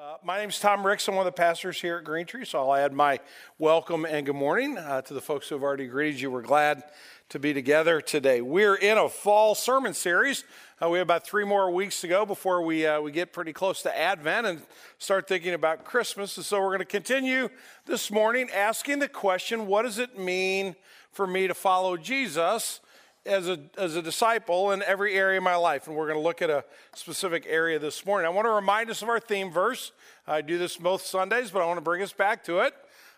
Uh, my is Tom Ricks. I'm one of the pastors here at Green Tree, so I'll add my welcome and good morning uh, to the folks who have already greeted you. We're glad to be together today. We're in a fall sermon series. Uh, we have about three more weeks to go before we, uh, we get pretty close to Advent and start thinking about Christmas. And so we're going to continue this morning asking the question what does it mean for me to follow Jesus? As a, as a disciple in every area of my life. And we're going to look at a specific area this morning. I want to remind us of our theme verse. I do this both Sundays, but I want to bring us back to it.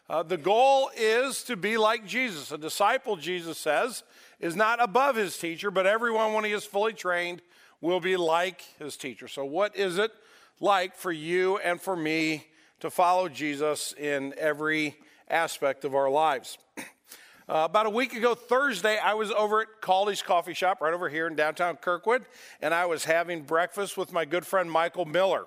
Uh, the goal is to be like Jesus. A disciple, Jesus says, is not above his teacher, but everyone, when he is fully trained, will be like his teacher. So, what is it like for you and for me to follow Jesus in every aspect of our lives? Uh, about a week ago, Thursday, I was over at Kaldi's Coffee Shop right over here in downtown Kirkwood, and I was having breakfast with my good friend Michael Miller.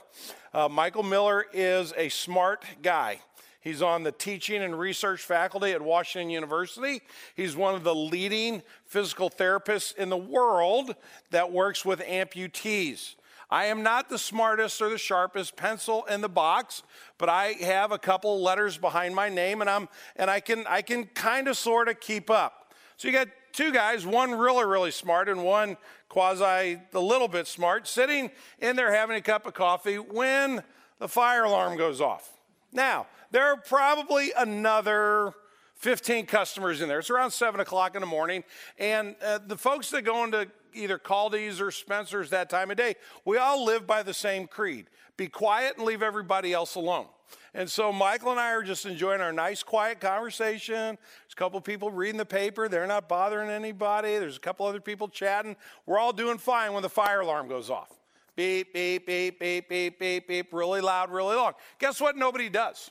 Uh, Michael Miller is a smart guy. He's on the teaching and research faculty at Washington University. He's one of the leading physical therapists in the world that works with amputees. I am not the smartest or the sharpest pencil in the box, but I have a couple letters behind my name and I'm and I can I can kind of sort of keep up. So you got two guys, one really really smart and one quasi a little bit smart, sitting in there having a cup of coffee when the fire alarm goes off. Now, there are probably another 15 customers in there. It's around 7 o'clock in the morning. And uh, the folks that go into either Kaldi's or Spencer's that time of day, we all live by the same creed be quiet and leave everybody else alone. And so Michael and I are just enjoying our nice, quiet conversation. There's a couple people reading the paper. They're not bothering anybody. There's a couple other people chatting. We're all doing fine when the fire alarm goes off. Beep, beep, beep, beep, beep, beep, beep, really loud, really long. Guess what? Nobody does.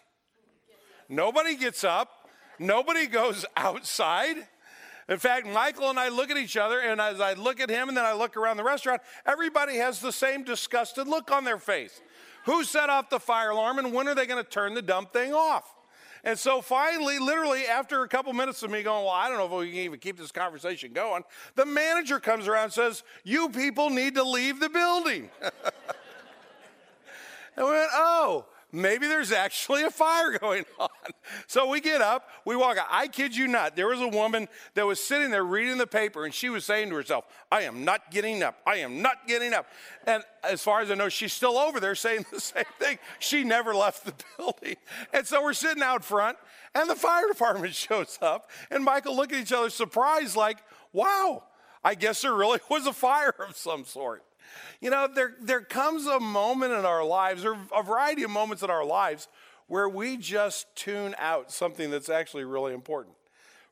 Nobody gets up. Nobody goes outside. In fact, Michael and I look at each other, and as I look at him and then I look around the restaurant, everybody has the same disgusted look on their face. Who set off the fire alarm, and when are they going to turn the dumb thing off? And so finally, literally, after a couple minutes of me going, Well, I don't know if we can even keep this conversation going, the manager comes around and says, You people need to leave the building. and we went, Oh, maybe there's actually a fire going on. So we get up, we walk out. I kid you not, there was a woman that was sitting there reading the paper and she was saying to herself, I am not getting up. I am not getting up. And as far as I know, she's still over there saying the same thing. She never left the building. And so we're sitting out front and the fire department shows up and Michael look at each other surprised, like, wow, I guess there really was a fire of some sort. You know, there, there comes a moment in our lives, or a variety of moments in our lives, where we just tune out something that's actually really important.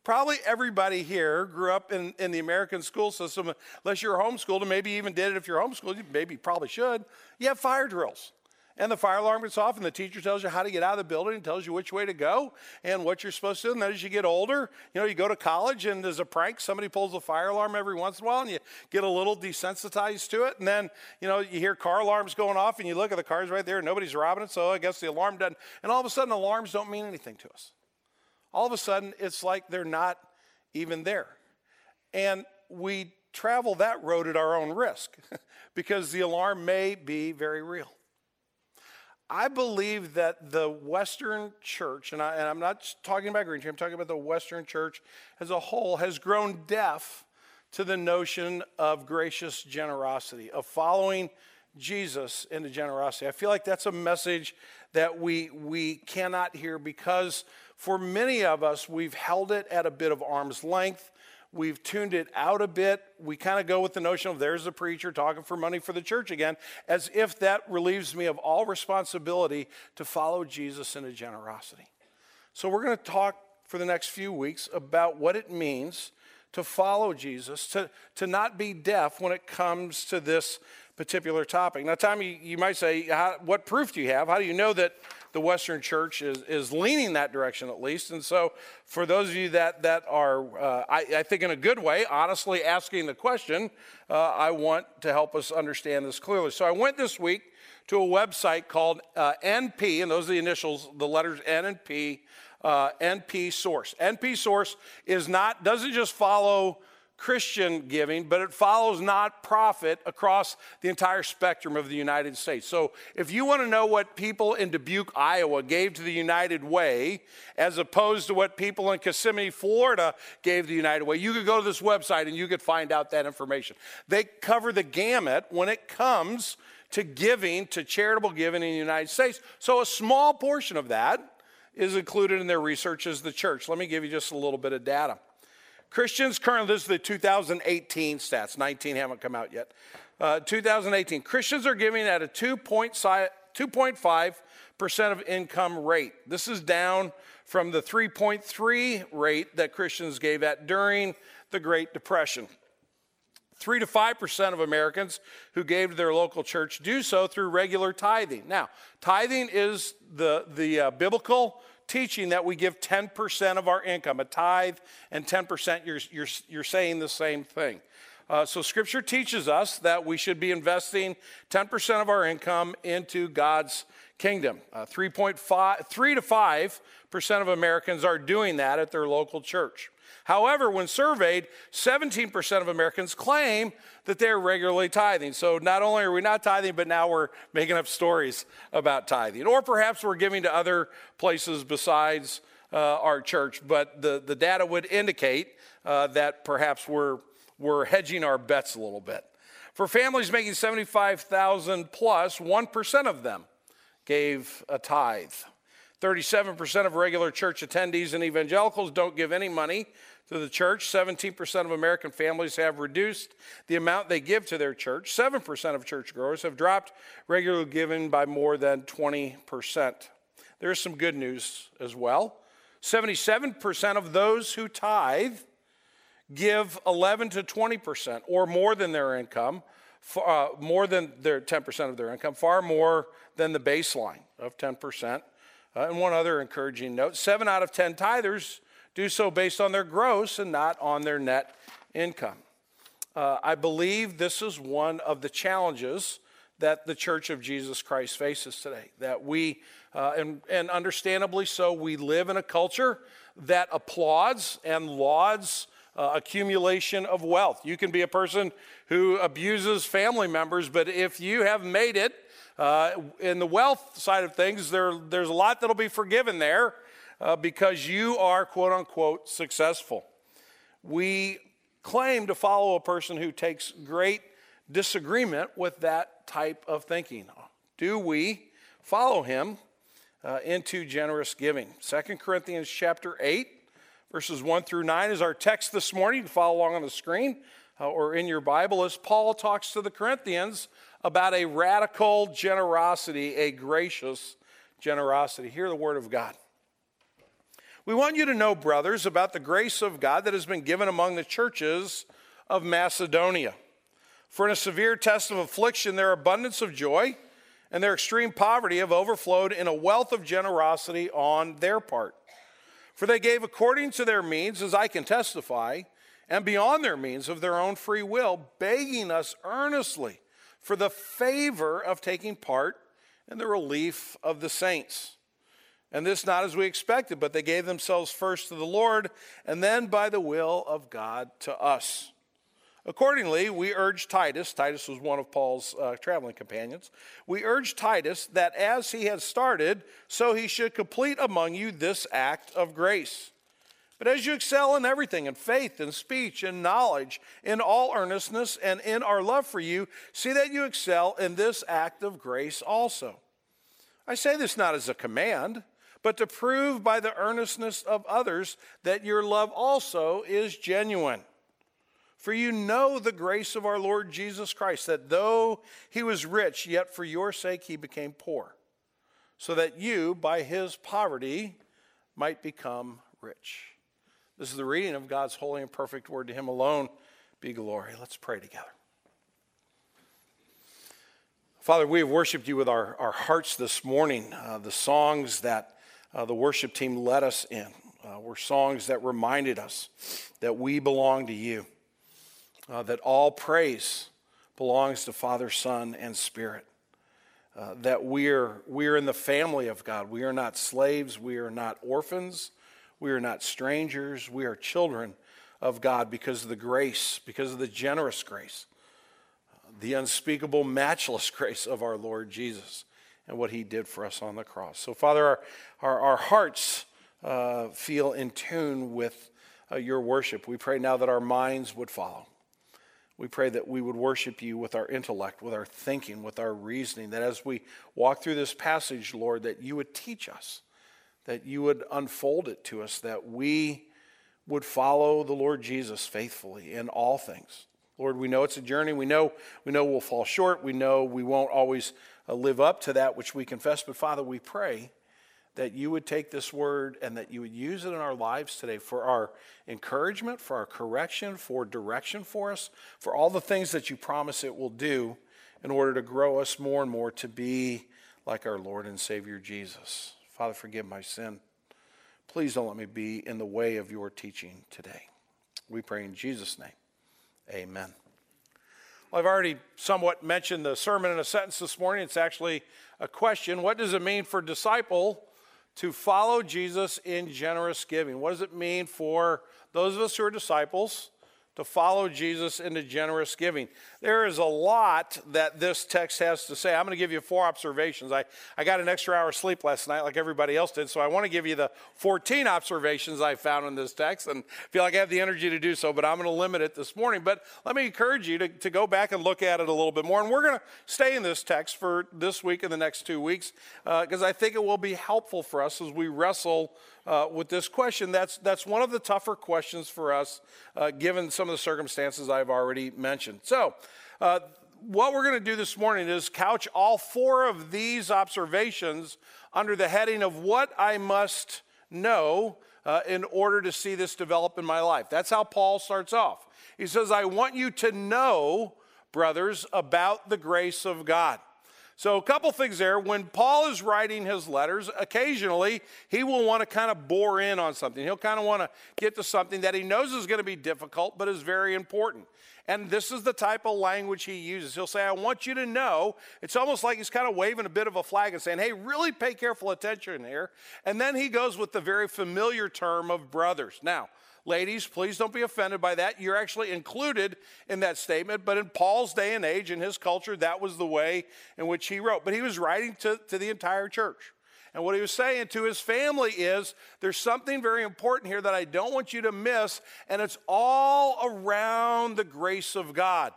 Probably everybody here grew up in, in the American school system, unless you're homeschooled, and maybe even did it if you're homeschooled, you maybe probably should. You have fire drills and the fire alarm gets off, and the teacher tells you how to get out of the building and tells you which way to go and what you're supposed to do. And then as you get older, you know, you go to college, and as a prank, somebody pulls the fire alarm every once in a while, and you get a little desensitized to it. And then, you know, you hear car alarms going off, and you look at the cars right there, and nobody's robbing it, so I guess the alarm doesn't. And all of a sudden, alarms don't mean anything to us. All of a sudden, it's like they're not even there. And we travel that road at our own risk because the alarm may be very real. I believe that the Western church, and, I, am not talking about Green Tree, I'm talking about the Western church as a whole, has grown deaf to the notion of gracious generosity, of following Jesus into generosity. I feel like that's a message that we, we cannot hear because for many of us, we've held it at a bit of arm's length. We've tuned it out a bit. We kind of go with the notion of there's a preacher talking for money for the church again, as if that relieves me of all responsibility to follow Jesus into generosity. So, we're going to talk for the next few weeks about what it means to follow Jesus, to, to not be deaf when it comes to this particular topic. Now, Tommy, you might say, what proof do you have? How do you know that the Western church is, is leaning that direction at least. And so, for those of you that, that are, uh, I, I, think in a good way, honestly asking the question, uh, I want to help us understand this clearly. So, I went this week to a website called uh, NP, and those are the initials, the letters N and P, uh, NP Source. NP Source is not, doesn't just follow Christian giving, but it follows not profit across the entire spectrum of the United States. So if you want to know what people in Dubuque, Iowa gave to the United Way, as opposed to what people in Kissimmee, Florida gave the United Way, you could go to this website and you could find out that information. They cover the gamut when it comes to giving, to charitable giving in the United States. So a small portion of that is included in their research as the church. Let me give you just a little bit of data. Christians currently, this is the 2018 stats, 19 haven't come out yet. Uh, 2018, Christians are giving at a 2.5% of income rate. This is down from the 3.3 rate that Christians gave at during the Great Depression. 3 to 5% of Americans who gave to their local church do so through regular tithing. Now, tithing is the, the uh, biblical teaching that we give 10% of our income, a tithe and 10%, you're, you're, you're saying the same thing. Uh, so, Scripture teaches us that we should be investing 10% of our income into God's kingdom. Uh, 3.5, 3 to 5% of Americans are doing that at their local church. However, when surveyed, 17% of Americans claim that they're regularly tithing. So not only are we not tithing, but now we're making up stories about tithing. Or perhaps we're giving to other places besides uh, our church, but the, the data would indicate uh, that perhaps we're, we're hedging our bets a little bit. For families making 75,000 plus, 1 of them gave a tithe. 37% of regular church attendees and evangelicals don't give any money to the church. 17% of American families have reduced the amount they give to their church. 7% of churchgoers have dropped regular giving by more than 20%. There's some good news as well. 77% of those who tithe give 11 to 20% or more than their income, uh, more than their 10% of their income, far more than the baseline of 10%. Uh, and one other encouraging note seven out of 10 tithers do so based on their gross and not on their net income. Uh, I believe this is one of the challenges that the Church of Jesus Christ faces today. That we, uh, and, and understandably so, we live in a culture that applauds and lauds uh, accumulation of wealth. You can be a person who abuses family members, but if you have made it uh, in the wealth side of things, there, there's a lot that'll be forgiven there uh, because you are quote unquote successful. We claim to follow a person who takes great disagreement with that type of thinking. Do we follow him uh, into generous giving? Second Corinthians chapter 8, verses 1 through 9 is our text this morning. You can follow along on the screen uh, or in your Bible as Paul talks to the Corinthians about a radical generosity, a gracious generosity. Hear the word of God. We want you to know, brothers, about the grace of God that has been given among the churches of Macedonia. For in a severe test of affliction, their abundance of joy and their extreme poverty have overflowed in a wealth of generosity on their part. For they gave according to their means, as I can testify, and beyond their means of their own free will, begging us earnestly for the favor of taking part in the relief of the saints. And this not as we expected, but they gave themselves first to the Lord, and then by the will of God to us. Accordingly, we urge Titus, Titus was one of Paul's uh, traveling companions, we urge Titus that as he has started, so he should complete among you this act of grace. But as you excel in everything, in faith, in speech, in knowledge, in all earnestness, and in our love for you, see that you excel in this act of grace also. I say this not as a command but to prove by the earnestness of others that your love also is genuine. For you know the grace of our Lord Jesus Christ, that though he was rich, yet for your sake he became poor, so that you, by his poverty, might become rich. This is the reading of God's holy and perfect word. To him alone be glory. Let's pray together. Father, we have worshiped you with our, our hearts this morning. Uh, the songs that uh, the worship team led us in uh, were songs that reminded us that we belong to you, uh, that all praise belongs to Father, Son, and Spirit. Uh, that we're, we're in the family of God. We are not slaves. We are not orphans. We are not strangers. We are children of God because of the grace, because of the generous grace, the unspeakable, matchless grace of our Lord Jesus and what he did for us on the cross. So, Father, our, our, our hearts uh, feel in tune with uh, your worship. We pray now that our minds would follow. We pray that we would worship you with our intellect, with our thinking, with our reasoning, that as we walk through this passage, Lord, that you would teach us, that you would unfold it to us, that we would follow the Lord Jesus faithfully in all things. Lord, we know it's a journey. We know we know we'll fall short. We know we won't always Uh, live up to that which we confess. But Father, we pray that you would take this word and that you would use it in our lives today for our encouragement, for our correction, for direction for us, for all the things that you promise it will do in order to grow us more and more to be like our Lord and Savior Jesus. Father, forgive my sin. Please don't let me be in the way of your teaching today. We pray in Jesus' name. Amen. Well, I've already somewhat mentioned the sermon in a sentence this morning. It's actually a question. What does it mean for disciple to follow Jesus in generous giving. What does it mean for those of us who are disciples to follow Jesus into generous giving. There is a lot that this text has to say. I'm going to give you four observations. I, I got an extra hour of sleep last night, like everybody else did, so I want to give you the 14 observations I found in this text and feel like I have the energy to do so, but I'm going to limit it this morning. But let me encourage you to, to go back and look at it a little bit more. And we're going to stay in this text for this week and the next two weeks because uh, I think it will be helpful for us as we wrestle uh, with this question. That's, that's one of the tougher questions for us, uh, given some of the circumstances I've already mentioned. So, uh, what we're going to do this morning is couch all four of these observations under the heading of what I must know uh, in order to see this develop in my life. That's how Paul starts off. He says, I want you to know, brothers, about the grace of God. So, a couple things there. When Paul is writing his letters, occasionally he will want to kind of bore in on something. He'll kind of want to get to something that he knows is going to be difficult, but is very important. And this is the type of language he uses. He'll say, I want you to know. It's almost like he's kind of waving a bit of a flag and saying, hey, really pay careful attention here. And then he goes with the very familiar term of brothers. Now, Ladies, please don't be offended by that. You're actually included in that statement, but in Paul's day and age, in his culture, that was the way in which he wrote. But he was writing to, to the entire church. And what he was saying to his family is there's something very important here that I don't want you to miss, and it's all around the grace of God.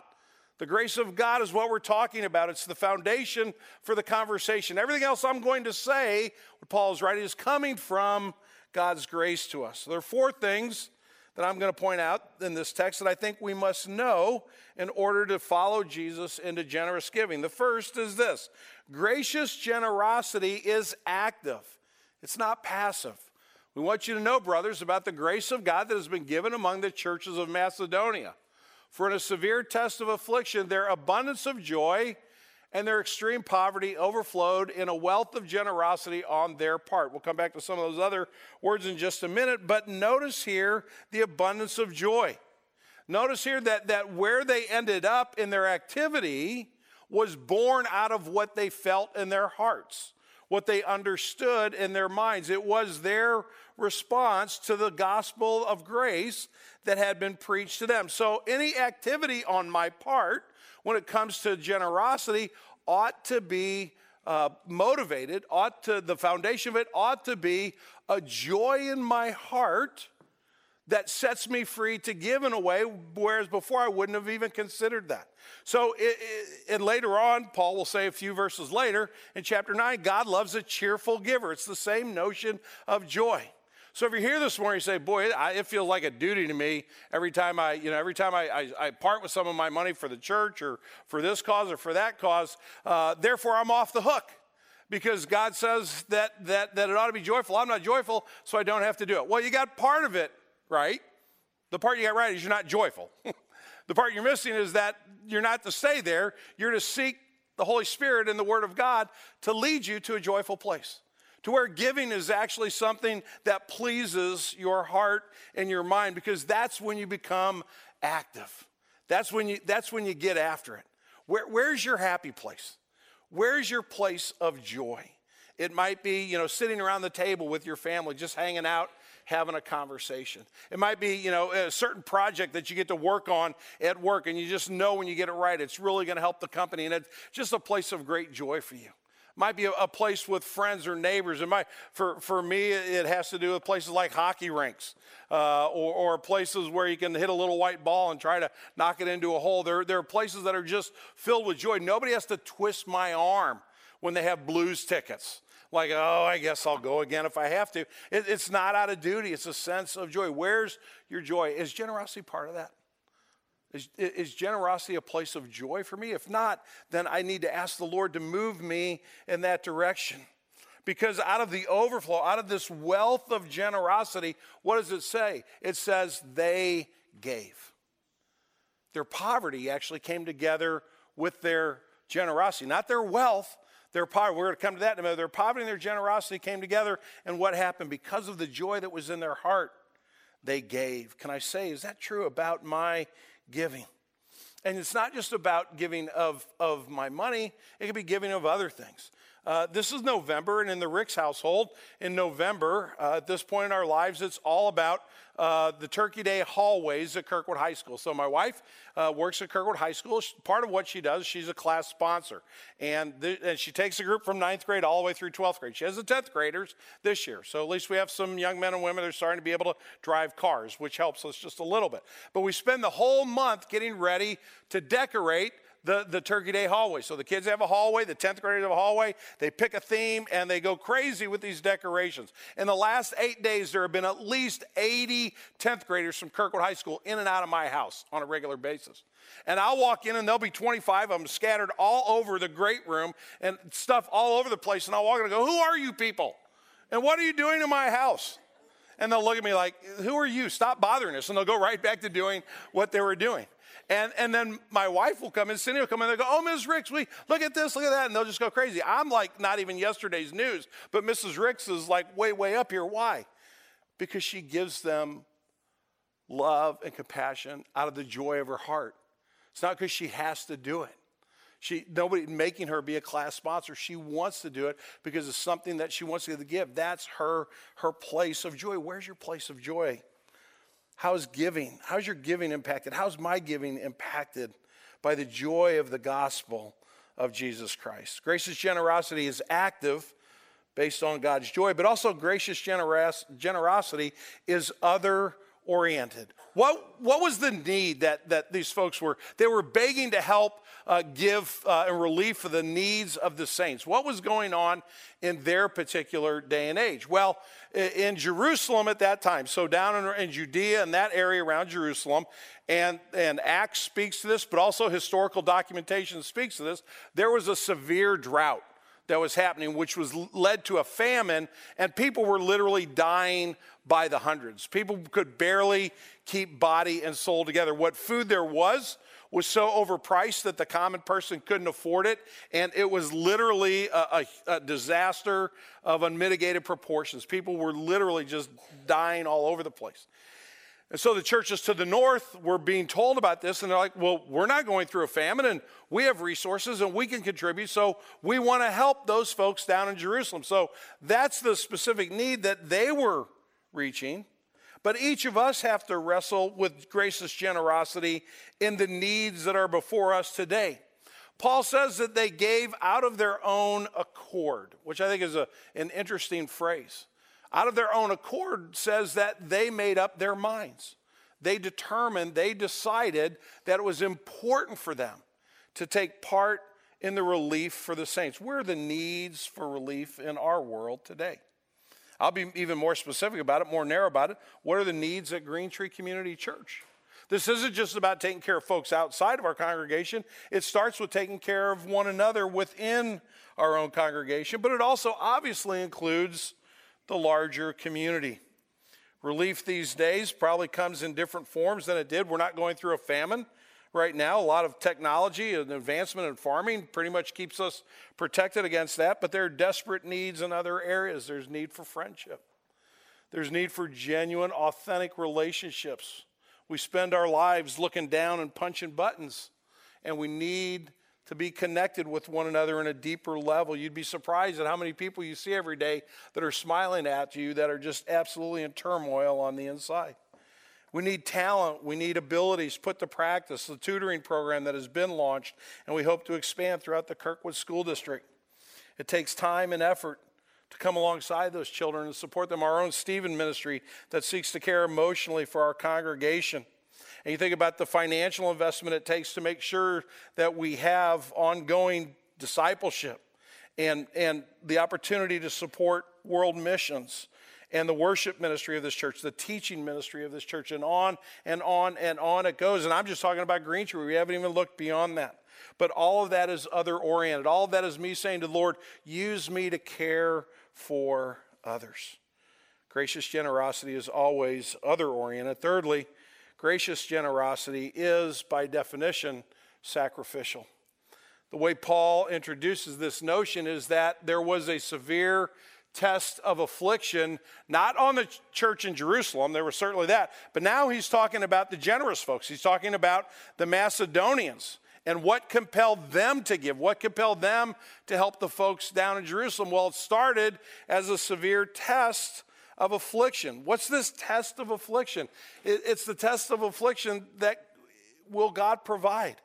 The grace of God is what we're talking about. It's the foundation for the conversation. Everything else I'm going to say, what Paul is writing, is coming from God's grace to us. There are four things that I'm going to point out in this text that I think we must know in order to follow Jesus into generous giving. The first is this gracious generosity is active, it's not passive. We want you to know, brothers, about the grace of God that has been given among the churches of Macedonia. For in a severe test of affliction, their abundance of joy and their extreme poverty overflowed in a wealth of generosity on their part. We'll come back to some of those other words in just a minute, but notice here the abundance of joy. Notice here that, that where they ended up in their activity was born out of what they felt in their hearts, what they understood in their minds. It was their response to the gospel of grace that had been preached to them. So, any activity on my part when it comes to generosity ought to be uh, motivated, ought to, the foundation of it ought to be a joy in my heart that sets me free to give in a way, whereas before I wouldn't have even considered that. So, it, it, and later on, Paul will say a few verses later in chapter 9, God loves a cheerful giver. It's the same notion of joy. So if you're here this morning, you say, boy, it, it feels like a duty to me every time I, you know, every time I, I, I, part with some of my money for the church or for this cause or for that cause, uh, therefore I'm off the hook because God says that, that, that it ought to be joyful. I'm not joyful, so I don't have to do it. Well, you got part of it right. The part you got right is you're not joyful. the part you're missing is that you're not to stay there, you're to seek the Holy Spirit and the Word of God to lead you to a joyful place to where giving is actually something that pleases your heart and your mind because that's when you become active. That's when you, that's when you get after it. Where, where's your happy place? Where's your place of joy? It might be, you know, sitting around the table with your family, just hanging out, having a conversation. It might be, you know, a certain project that you get to work on at work and you just know when you get it right, it's really going to help the company and it's just a place of great joy for you might be a, a, place with friends or neighbors. It might, for, for me, it has to do with places like hockey rinks uh, or, or, places where you can hit a little white ball and try to knock it into a hole. There, there are places that are just filled with joy. Nobody has to twist my arm when they have blues tickets. Like, oh, I guess I'll go again if I have to. It, it's not out of duty, it's a sense of joy. Where's your joy? Is generosity part of that? Is, is, generosity a place of joy for me? If not, then I need to ask the Lord to move me in that direction. Because out of the overflow, out of this wealth of generosity, what does it say? It says they gave. Their poverty actually came together with their generosity, not their wealth. Their poverty, we're going to come to that in a minute. Their poverty and their generosity came together, and what happened? Because of the joy that was in their heart, they gave. Can I say, is that true about my giving. And it's not just about giving of, of my money, it could be giving of other things. Uh, this is November, and in the Ricks household, in November, uh, at this point in our lives, it's all about uh, the Turkey Day hallways at Kirkwood High School. So, my wife uh, works at Kirkwood High School. Part of what she does, she's a class sponsor. And, and she takes a group from ninth grade all the way through 12th grade. She has the 10th graders this year. So, at least we have some young men and women that are starting to be able to drive cars, which helps us just a little bit. But we spend the whole month getting ready to decorate the, the Turkey Day hallway. So the kids have a hallway, the 10th graders have a hallway. They pick a theme and they go crazy with these decorations. In the last eight days, there have been at least 80 10th graders from Kirkwood High School in and out of my house on a regular basis. And I'll walk in and there'll be 25 of them scattered all over the great room and stuff all over the place. And I'll walk in and go, Who are you people? And what are you doing in my house? And they'll look at me like, Who are you? Stop bothering us. And they'll go right back to doing what they were doing. And, and then my wife will come in, Cindy will come in, and go, oh, Ms. Ricks, we look at this, look at that, and they'll just go crazy. I'm like not even yesterday's news, but Mrs. Ricks is like way, way up here. Why? Because she gives them love and compassion out of the joy of her heart. It's not because she has to do it. She, nobody making her be a class sponsor. She wants to do it because it's something that she wants to give. That's her, her place of joy. Where's your place of joy? How's giving? How's your giving impacted? How's my giving impacted by the joy of the gospel of Jesus Christ? Gracious generosity is active based on God's joy, but also gracious generos- generosity is other oriented. What, what was the need that, that these folks were? They were begging to help uh, give uh, and relief for the needs of the saints. What was going on in their particular day and age? Well, in Jerusalem at that time, so down in, in Judea and that area around Jerusalem, and, and Acts speaks to this, but also historical documentation speaks to this, there was a severe drought that was happening, which was led to a famine, and people were literally dying by the hundreds. People could barely keep body and soul together. What food there was was so overpriced that the common person couldn't afford it, and it was literally a, a, a disaster of unmitigated proportions. People were literally just dying all over the place. And so the churches to the north were being told about this, and they're like, well, we're not going through a famine, and we have resources and we can contribute, so we want to help those folks down in Jerusalem. So that's the specific need that they were reaching. But each of us have to wrestle with gracious generosity in the needs that are before us today. Paul says that they gave out of their own accord, which I think is a, an interesting phrase. Out of their own accord says that they made up their minds. They determined, they decided that it was important for them to take part in the relief for the saints. Where are the needs for relief in our world today? I'll be even more specific about it, more narrow about it. What are the needs at Green Tree Community Church? This isn't just about taking care of folks outside of our congregation. It starts with taking care of one another within our own congregation, but it also obviously includes the larger community. Relief these days probably comes in different forms than it did. We're not going through a famine right now. A lot of technology and advancement in farming pretty much keeps us protected against that, but there are desperate needs in other areas. There's need for friendship, there's need for genuine, authentic relationships. We spend our lives looking down and punching buttons, and we need to be connected with one another in a deeper level. You'd be surprised at how many people you see every day that are smiling at you that are just absolutely in turmoil on the inside. We need talent, we need abilities put to practice, the tutoring program that has been launched, and we hope to expand throughout the Kirkwood School District. It takes time and effort to come alongside those children and support them. Our own Stephen ministry that seeks to care emotionally for our congregation. And you think about the financial investment it takes to make sure that we have ongoing discipleship and, and the opportunity to support world missions and the worship ministry of this church, the teaching ministry of this church, and on and on and on it goes. And I'm just talking about Green Tree. We haven't even looked beyond that. But all of that is other oriented. All of that is me saying to the Lord, use me to care for others. Gracious generosity is always other oriented. Thirdly, gracious generosity is, by definition, sacrificial. The way Paul introduces this notion is that there was a severe test of affliction, not on the church in Jerusalem, there was certainly that, but now he's talking about the generous folks. He's talking about the Macedonians and what compelled them to give, what compelled them to help the folks down in Jerusalem. Well, it started as a severe test of affliction. What's this test of affliction? It's the test of affliction that will God provide.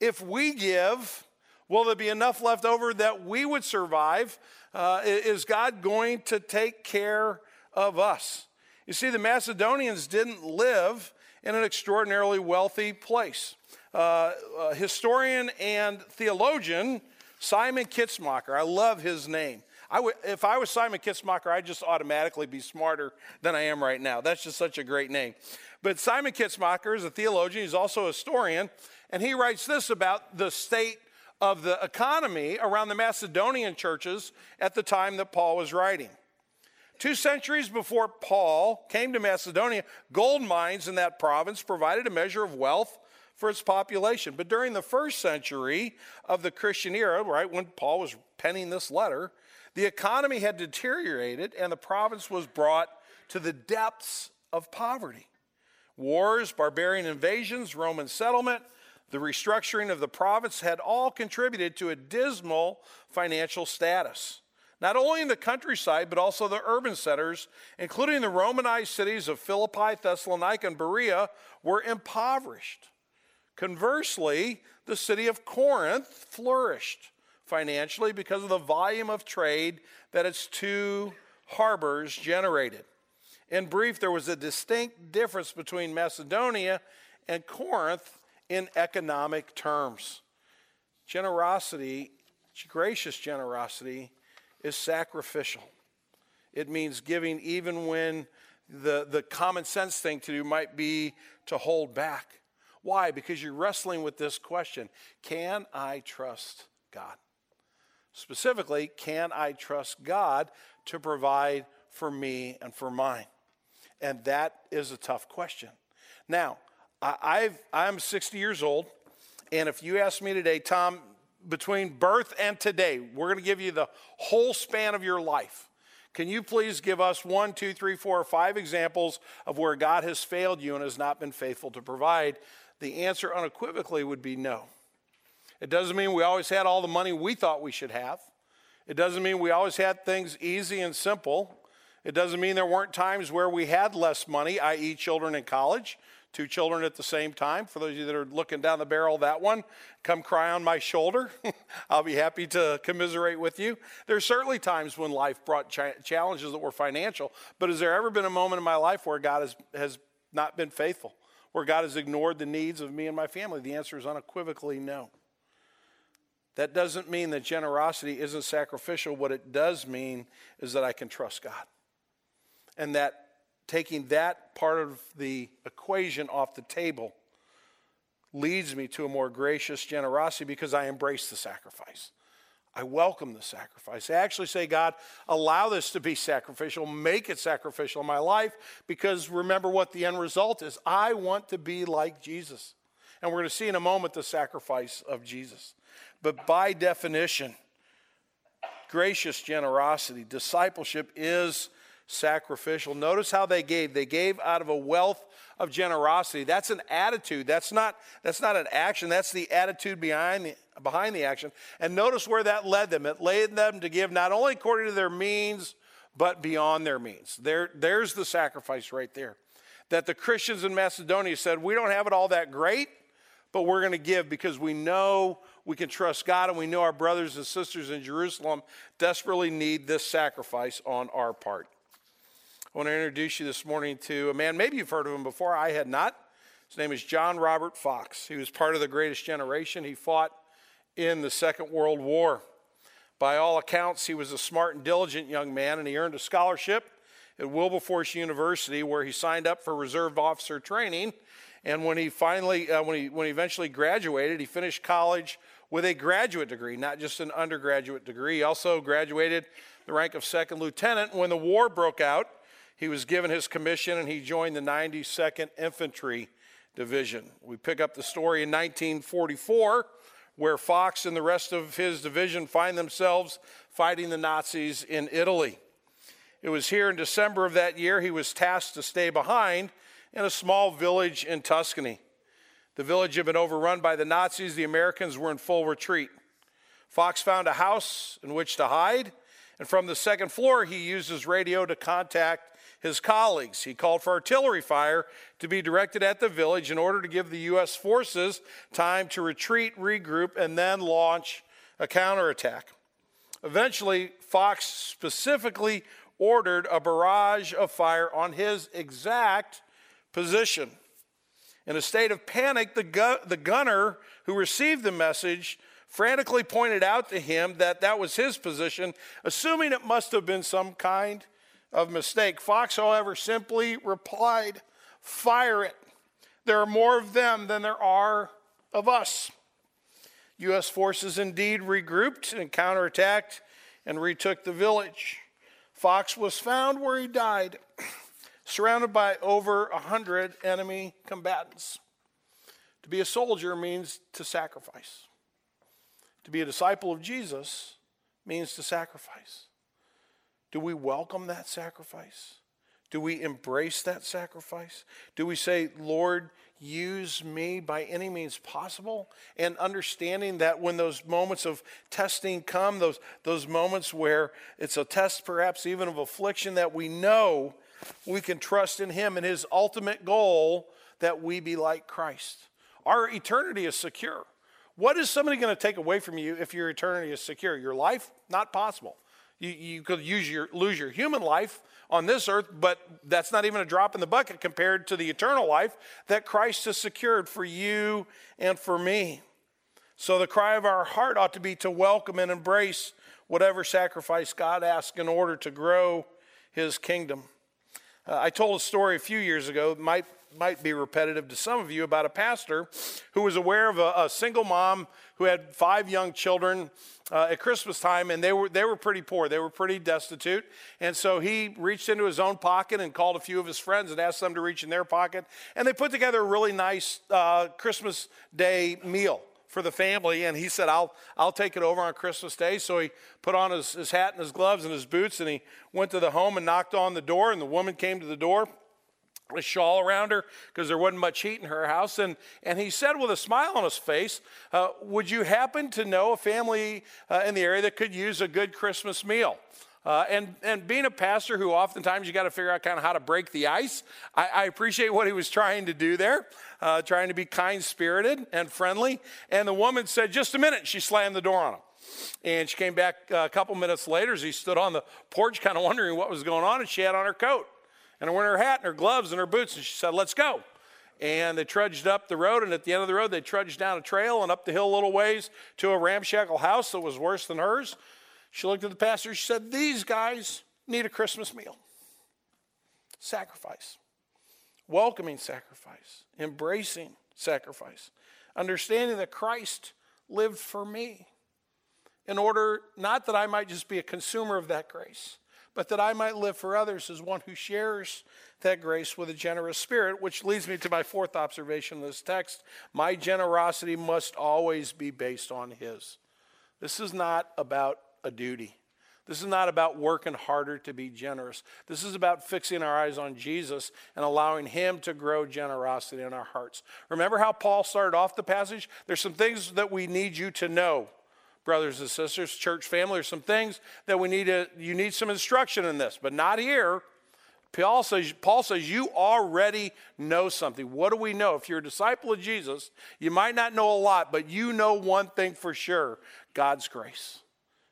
If we give, will there be enough left over that we would survive? Uh, is God going to take care of us? You see, the Macedonians didn't live in an extraordinarily wealthy place. Uh, uh, historian and theologian Simon Kistemaker, I love his name. I w- if I was Simon Kistemaker, I'd just automatically be smarter than I am right now. That's just such a great name. But Simon Kistemaker is a theologian, he's also a historian, and he writes this about the state of the economy around the Macedonian churches at the time that Paul was writing. Two centuries before Paul came to Macedonia, gold mines in that province provided a measure of wealth for its population. But during the first century of the Christian era, right when Paul was penning this letter, the economy had deteriorated and the province was brought to the depths of poverty. Wars, barbarian invasions, Roman settlement, the restructuring of the province had all contributed to a dismal financial status. Not only in the countryside, but also the urban centers, including the Romanized cities of Philippi, Thessalonica, and Berea, were impoverished. Conversely, the city of Corinth flourished financially because of the volume of trade that its two harbors generated. In brief, there was a distinct difference between Macedonia and Corinth in economic terms. Generosity, gracious generosity, is sacrificial. It means giving even when the, the common sense thing to do might be to hold back. Why? Because you're wrestling with this question Can I trust God? Specifically, can I trust God to provide for me and for mine? And that is a tough question. Now, I've, I'm 60 years old, and if you ask me today, Tom, between birth and today, we're going to give you the whole span of your life. Can you please give us one, two, three, four, or five examples of where God has failed you and has not been faithful to provide? The answer unequivocally would be no. It doesn't mean we always had all the money we thought we should have. It doesn't mean we always had things easy and simple. It doesn't mean there weren't times where we had less money, i.e., children in college two children at the same time. For those of you that are looking down the barrel that one, come cry on my shoulder. I'll be happy to commiserate with you. There's certainly times when life brought challenges that were financial, but has there ever been a moment in my life where God has, has not been faithful, where God has ignored the needs of me and my family? The answer is unequivocally no. That doesn't mean that generosity isn't sacrificial. What it does mean is that I can trust God. And that taking that part of the equation off the table leads me to a more gracious generosity because I embrace the sacrifice. I welcome the sacrifice. I actually say, God, allow this to be sacrificial, make it sacrificial in my life, because remember what the end result is. I want to be like Jesus. And we're going to see in a moment the sacrifice of Jesus. But by definition, gracious generosity, discipleship is sacrificial. Notice how they gave. They gave out of a wealth of generosity. That's an attitude. That's not, that's not an action. That's the attitude behind the, behind the action. And notice where that led them. It led them to give not only according to their means, but beyond their means. There, there's the sacrifice right there. That the Christians in Macedonia said, We don't have it all that great, but we're going to give because we know we can trust God and we know our brothers and sisters in Jerusalem desperately need this sacrifice on our part. I want to introduce you this morning to a man, maybe you've heard of him before, I had not. His name is John Robert Fox. He was part of the greatest generation. He fought in the Second World War. By all accounts, he was a smart and diligent young man, and he earned a scholarship at Wilberforce University, where he signed up for reserve officer training. And when he finally, uh, when he when he eventually graduated, he finished college with a graduate degree, not just an undergraduate degree. He also graduated the rank of second lieutenant. When the war broke out, he was given his commission and he joined the 92nd Infantry Division. We pick up the story in 1944 where Fox and the rest of his division find themselves fighting the Nazis in Italy. It was here in December of that year he was tasked to stay behind in a small village in Tuscany. The village had been overrun by the Nazis, the Americans were in full retreat. Fox found a house in which to hide, and from the second floor, he used his radio to contact his colleagues. He called for artillery fire to be directed at the village in order to give the U.S. forces time to retreat, regroup, and then launch a counterattack. Eventually, Fox specifically ordered a barrage of fire on his exact position. In a state of panic, the, gu- the gunner who received the message frantically pointed out to him that that was his position, assuming it must have been some kind of mistake. Fox, however, simply replied, Fire it. There are more of them than there are of us. U.S. forces indeed regrouped and counterattacked and retook the village. Fox was found where he died, surrounded by over a hundred enemy combatants. To be a soldier means to sacrifice. To be a disciple of Jesus means to sacrifice. Do we welcome that sacrifice? Do we embrace that sacrifice? Do we say, Lord, use me by any means possible? And understanding that when those moments of testing come, those, those moments where it's a test perhaps even of affliction, that we know we can trust in Him and His ultimate goal that we be like Christ. Our eternity is secure. What is somebody going to take away from you if your eternity is secure? Your life? Not possible. You, you could use your, lose your human life on this earth, but that's not even a drop in the bucket compared to the eternal life that Christ has secured for you and for me. So the cry of our heart ought to be to welcome and embrace whatever sacrifice God asks in order to grow his kingdom. Uh, I told a story a few years ago, might, might be repetitive to some of you, about a pastor who was aware of a, a single mom who had five young children uh, at Christmas time, and they were, they were pretty poor. They were pretty destitute. And so he reached into his own pocket and called a few of his friends and asked them to reach in their pocket. And they put together a really nice uh, Christmas Day meal for the family. And he said, I'll, I'll take it over on Christmas Day. So he put on his, his hat and his gloves and his boots, and he went to the home and knocked on the door. And the woman came to the door a shawl around her because there wasn't much heat in her house. And, and he said with a smile on his face, uh, Would you happen to know a family uh, in the area that could use a good Christmas meal? Uh, and, and being a pastor who oftentimes you got to figure out kind of how to break the ice, I, I appreciate what he was trying to do there, uh, trying to be kind spirited and friendly. And the woman said, Just a minute. She slammed the door on him. And she came back uh, a couple minutes later as he stood on the porch, kind of wondering what was going on, and she had on her coat and wearing her hat and her gloves and her boots. And she said, Let's go. And they trudged up the road, and at the end of the road, they trudged down a trail and up the hill a little ways to a ramshackle house that was worse than hers. She looked at the pastor. She said, These guys need a Christmas meal. Sacrifice. Welcoming sacrifice. Embracing sacrifice. Understanding that Christ lived for me in order not that I might just be a consumer of that grace, but that I might live for others as one who shares that grace with a generous spirit, which leads me to my fourth observation in this text. My generosity must always be based on His. This is not about a duty. This is not about working harder to be generous. This is about fixing our eyes on Jesus and allowing Him to grow generosity in our hearts. Remember how Paul started off the passage? There's some things that we need you to know, brothers and sisters, church family. There's some things that we need to, you need some instruction in this, but not here. Paul says, Paul says, You already know something. What do we know? If you're a disciple of Jesus, you might not know a lot, but you know one thing for sure God's grace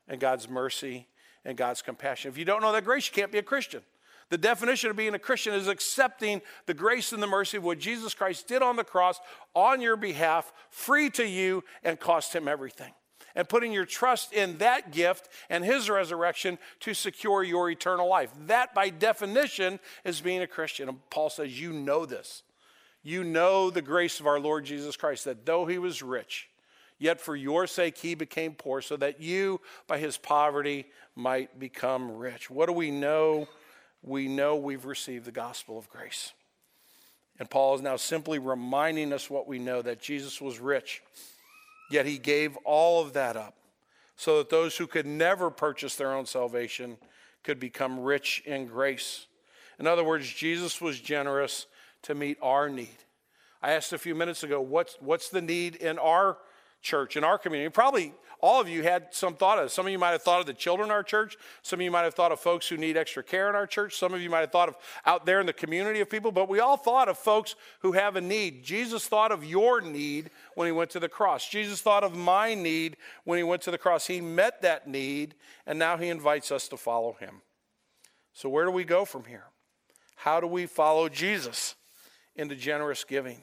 and God's mercy and God's compassion. If you don't know that grace, you can't be a Christian. The definition of being a Christian is accepting the grace and the mercy of what Jesus Christ did on the cross on your behalf, free to you, and cost him everything. And putting your trust in that gift and his resurrection to secure your eternal life. That, by definition, is being a Christian. And Paul says, You know this. You know the grace of our Lord Jesus Christ, that though he was rich, Yet for your sake he became poor, so that you, by his poverty, might become rich. What do we know? We know we've received the gospel of grace. And Paul is now simply reminding us what we know that Jesus was rich, yet he gave all of that up so that those who could never purchase their own salvation could become rich in grace. In other words, Jesus was generous to meet our need. I asked a few minutes ago, what's, what's the need in our church in our community. Probably all of you had some thought of. Some of you might have thought of the children in our church. Some of you might have thought of folks who need extra care in our church. Some of you might have thought of out there in the community of people, but we all thought of folks who have a need. Jesus thought of your need when he went to the cross. Jesus thought of my need when he went to the cross. He met that need, and now he invites us to follow him. So, where do we go from here? How do we follow Jesus into generous giving?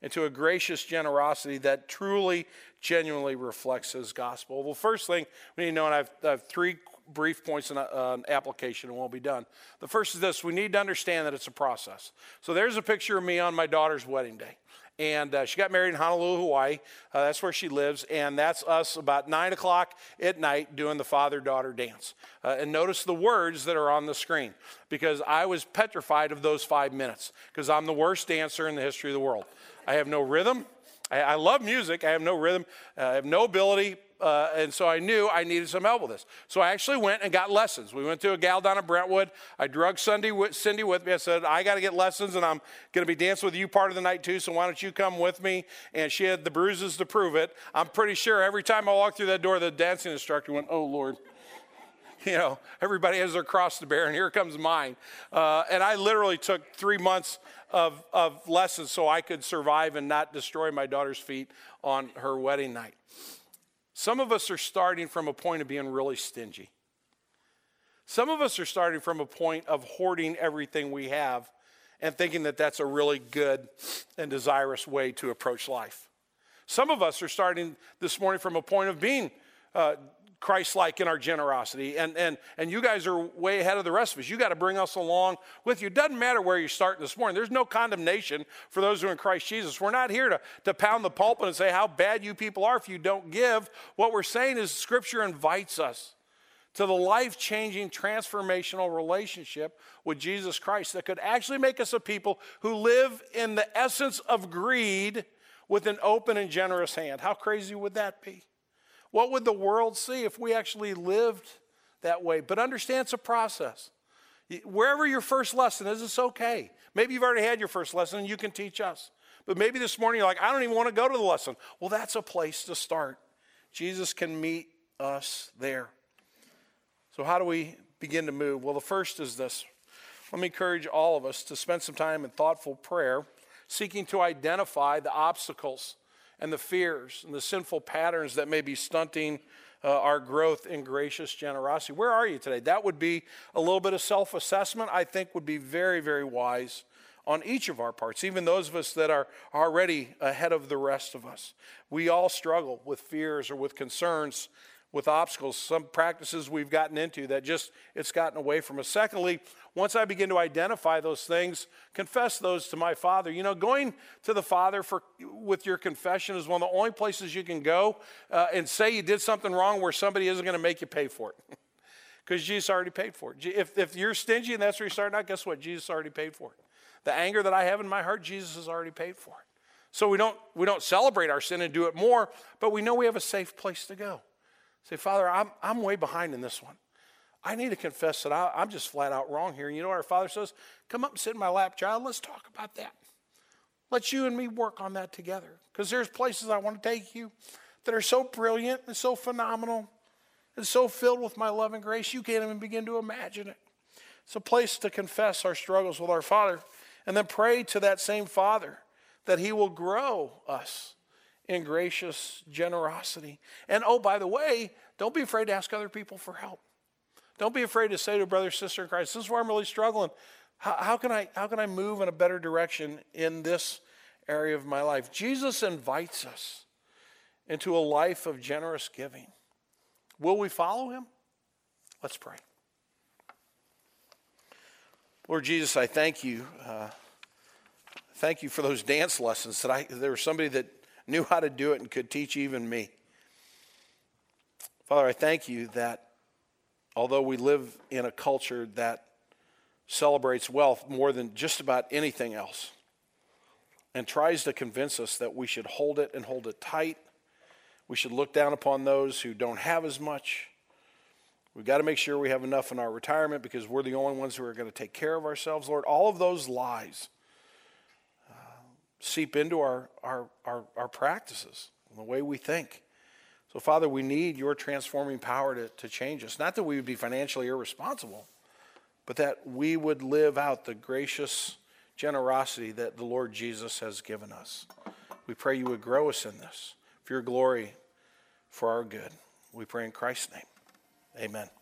into a gracious generosity that truly, genuinely reflects his gospel. Well, first thing we need to know, and I have, I have three brief points in uh, application and we'll be done. The first is this we need to understand that it's a process. So there's a picture of me on my daughter's wedding day. And uh, she got married in Honolulu, Hawaii. Uh, that's where she lives. And that's us about 9 o'clock at night doing the father daughter dance. Uh, and notice the words that are on the screen because I was petrified of those five minutes because I'm the worst dancer in the history of the world. I have no rhythm. I, I love music. I have no rhythm. Uh, I have no ability. Uh, and so I knew I needed some help with this. So I actually went and got lessons. We went to a gal down in Brentwood. I drug Cindy with, Cindy with me. I said, I got to get lessons and I'm going to be dancing with you part of the night too. So why don't you come with me? And she had the bruises to prove it. I'm pretty sure every time I walked through that door, the dancing instructor went, Oh, Lord you know, everybody has their cross to bear, and here comes mine. Uh, and I literally took three months of, of lessons so I could survive and not destroy my daughter's feet on her wedding night. Some of us are starting from a point of being really stingy. Some of us are starting from a point of hoarding everything we have and thinking that that's a really good and desirous way to approach life. Some of us are starting this morning from a point of being uh, Christ like in our generosity. And, and, and you guys are way ahead of the rest of us. You got to bring us along with you. Doesn't matter where you're starting this morning. There's no condemnation for those who are in Christ Jesus. We're not here to, to pound the pulpit and say how bad you people are if you don't give. What we're saying is Scripture invites us to the life changing, transformational relationship with Jesus Christ that could actually make us a people who live in the essence of greed with an open and generous hand. How crazy would that be? What would the world see if we actually lived that way? But understand it's a process. Wherever your first lesson is, it's okay. Maybe you've already had your first lesson and you can teach us. But maybe this morning you're like, I don't even want to go to the lesson. Well, that's a place to start. Jesus can meet us there. So, how do we begin to move? Well, the first is this. Let me encourage all of us to spend some time in thoughtful prayer, seeking to identify the obstacles and the fears and the sinful patterns that may be stunting uh, our growth in gracious generosity. Where are you today? That would be a little bit of self assessment, I think, would be very, very wise on each of our parts, even those of us that are already ahead of the rest of us. We all struggle with fears or with concerns with obstacles, some practices we've gotten into that just it's gotten away from us. Secondly, once I begin to identify those things, confess those to my Father. You know, going to the Father for with your confession is one of the only places you can go uh, and say you did something wrong where somebody isn't going to make you pay for it. Because Jesus already paid for it. If, if you're stingy and that's where you're starting out, guess what? Jesus already paid for it. The anger that I have in my heart, Jesus has already paid for it. So we don't, we don't celebrate our sin and do it more, but we know we have a safe place to go. Say, Father, I'm, I'm way behind in this one. I need to confess that I, I'm just flat out wrong here. And you know our Father says? Come up and sit in my lap, child. Let's talk about that. Let you and me work on that together. Because there's places I want to take you that are so brilliant and so phenomenal and so filled with my love and grace, you can't even begin to imagine it. It's a place to confess our struggles with our Father and then pray to that same Father that He will grow us in gracious generosity. And oh, by the way, don't be afraid to ask other people for help. Don't be afraid to say to a brother, sister in Christ, this is where I'm really struggling. How, how, can I, how can I move in a better direction in this area of my life? Jesus invites us into a life of generous giving. Will we follow him? Let's pray. Lord Jesus, I thank you. Uh, thank you for those dance lessons that I there was somebody that knew how to do it and could teach even me. Father, I thank you that although we live in a culture that celebrates wealth more than just about anything else and tries to convince us that we should hold it and hold it tight, we should look down upon those who don't have as much. We've got to make sure we have enough in our retirement because we're the only ones who are going to take care of ourselves, Lord. All of those lies uh, seep into our, our, our, our practices, the way we think. So, Father, we need your transforming power to, to change us. Not that we would be financially irresponsible, but that we would live out the gracious generosity that the Lord Jesus has given us. We pray you would grow us in this for your glory, for our good. We pray in Christ's name. Amen.